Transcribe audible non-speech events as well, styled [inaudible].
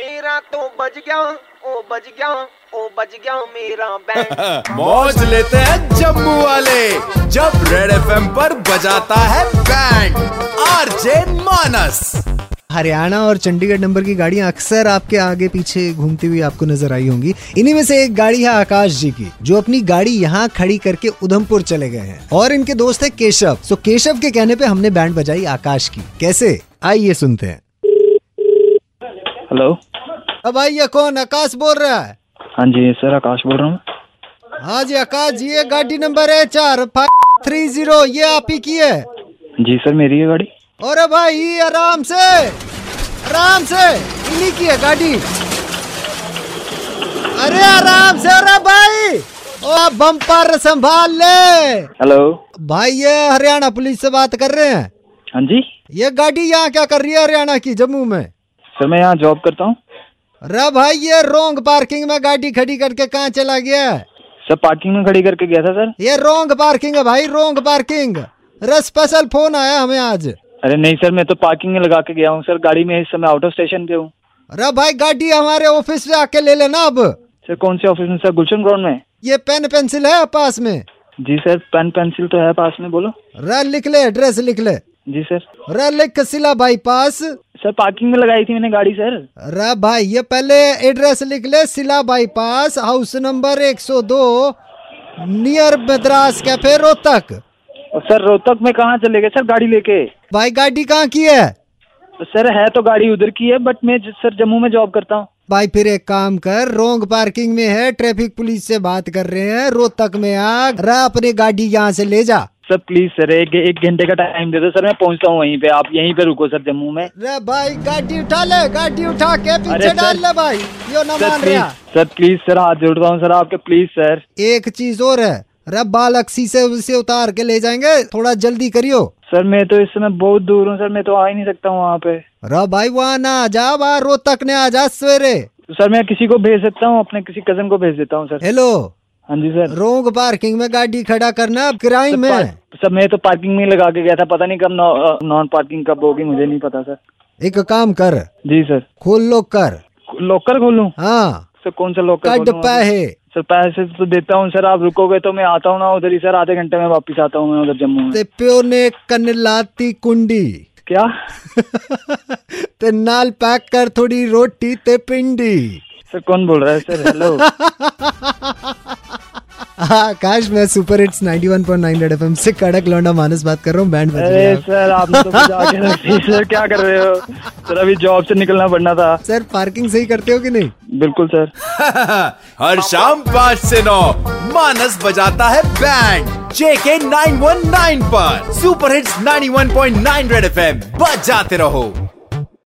मेरा तो बज गया ओ बज गया ओ बज गया मेरा बैंड [laughs] मौज लेते हैं जम्मू वाले जब रेड एफएम पर बजाता है बैंड आरजे मानस हरियाणा और चंडीगढ़ नंबर की गाड़ियाँ अक्सर आपके आगे पीछे घूमती हुई आपको नज़र आई होंगी। इन्हीं में से एक गाड़ी है आकाश जी की जो अपनी गाड़ी यहाँ खड़ी करके उधमपुर चले गए हैं। और इनके दोस्त है केशव। सो केशव के कहने पे हमने बैंड बजाई आकाश की। कैसे? आइए सुनते हैं। हेलो अब ये कौन? आकाश बोल रहा है। हाँ जी सर आकाश बोल रहा हूँ हाँ जी आकाश जी ये गाड़ी नंबर है चार फाइव थ्री ज़ीरो ये आप ही की है। जी सर मेरी है गाड़ी। और भाई आराम से आराम से इन्हीं की है गाड़ी। अरे आराम से अरे भाई ओ बम्पर संभाल ले। हेलो भाई ये हरियाणा पुलिस से बात कर रहे हैं। हाँ जी। ये गाड़ी यहाँ क्या कर रही है हरियाणा की जम्मू में? सर मैं यहाँ जॉब करता हूँ। अरे भाई ये रोंग पार्किंग में गाड़ी खड़ी करके कहाँ चला गया? सर पार्किंग में खड़ी करके गया था सर? ये रोंग पार्किंग है भाई रोंग पार्किंग अरे स्पेशल फ़ोन आया हमें आज। अरे नहीं सर मैं तो पार्किंग में लगा के गया हूँ सर गाड़ी में इस समय आउट ऑफ़ स्टेशन पे हूँ। अरे भाई गाड़ी हमारे ऑफ़िस से आके ले लेना अब। सर कौन से ऑफ़िस में सर गुलशन ग्राउंड में? ये पेन पेंसिल है पास में। जी सर पेन पेंसिल तो है पास में बोलो। रे लिख ले एड्रेस लिख ले। जी सर। रे लिख सिला बाईपास सर पार्किंग में लगाई थी मैंने गाड़ी सर। रे भाई ये पहले एड्रेस लिख ले सिला bypass house number 102 near Madras cafe Rohtak. और सर रोहतक में कहाँ चले गए? सर गाड़ी लेके। भाई गाड़ी कहाँ की है? सर है तो गाड़ी उधर की है बट मैं सर जम्मू में जॉब करता हूँ। भाई फिर एक काम कर रोंग पार्किंग में है ट्रैफ़िक पुलिस से बात कर रहे हैं रोहतक में आ रा अपनी गाड़ी यहाँ से ले जा। सर प्लीज़ सर एक एक घंटे का टाइम दे दो सर मैं पहुँचता हूँ वहीं पे। आप यहीं पे रुको सर जम्मू में। रे भाई गाड़ी उठा ले गाड़ी उठा के पीछे डाल ले भाई। यो ना मान प्लीज़ रहा। सर प्लीज़ सर हाथ जोड़ता हूँ सर आपके प्लीज़ सर एक चीज़ और है रे बाल अक्सी से उसे उतार के ले जाएँगे थोड़ा जल्दी करियो। सर मैं तो इस समय बहुत दूर हूँ सर मैं तो आ ही नहीं सकता हूँ वहाँ पे। रे भाई वहाँ ना आ जा वहाँ रोहतक ने आ जा सवेरे। सर मैं किसी को भेज सकता हूँ अपने किसी कज़न को भेज देता हूँ सर हेलो हाँ जी सर। रोंग पार्किंग में गाड़ी खड़ा करना अब किराए में सर मैं तो पार्किंग में लगा के गया था पता नहीं कब नॉन पार्किंग कब होगी मुझे नहीं पता सर। एक काम कर। जी सर। खोल लो कर लॉकर खोलूँ? हाँ। सर कौन सा लॉकर कट पैसे। सर पैसे तो देता हूँ सर आप रुकोगे तो मैं आता हूँ ना उधर ही सर आधे घंटे में वापस आता हूँ मैं उधर जम्मू में। ते प्यो ने कन लाती कुंडी। क्या? [laughs] ते नाल पैक कर थोड़ी रोटी ते पिंडी। सर कौन बोल रहा है सर? हेलो [laughs] आकाश मैं सुपर हिट्स 91.9 रेड एफएम से कड़क लौंडा मानस बात कर रहा हूँ बैंड बज अरे रहा है सर आपने तो सर क्या कर रहे हो? सर अभी जॉब से निकलना पड़ना था। सर पार्किंग सही करते हो कि नहीं? बिल्कुल सर। [laughs] हर शाम पाँच से नौ मानस बजाता है बैंड जेके 919 पर। सुपर हिट्स 91.9 रेड एफएम बजाते रहो।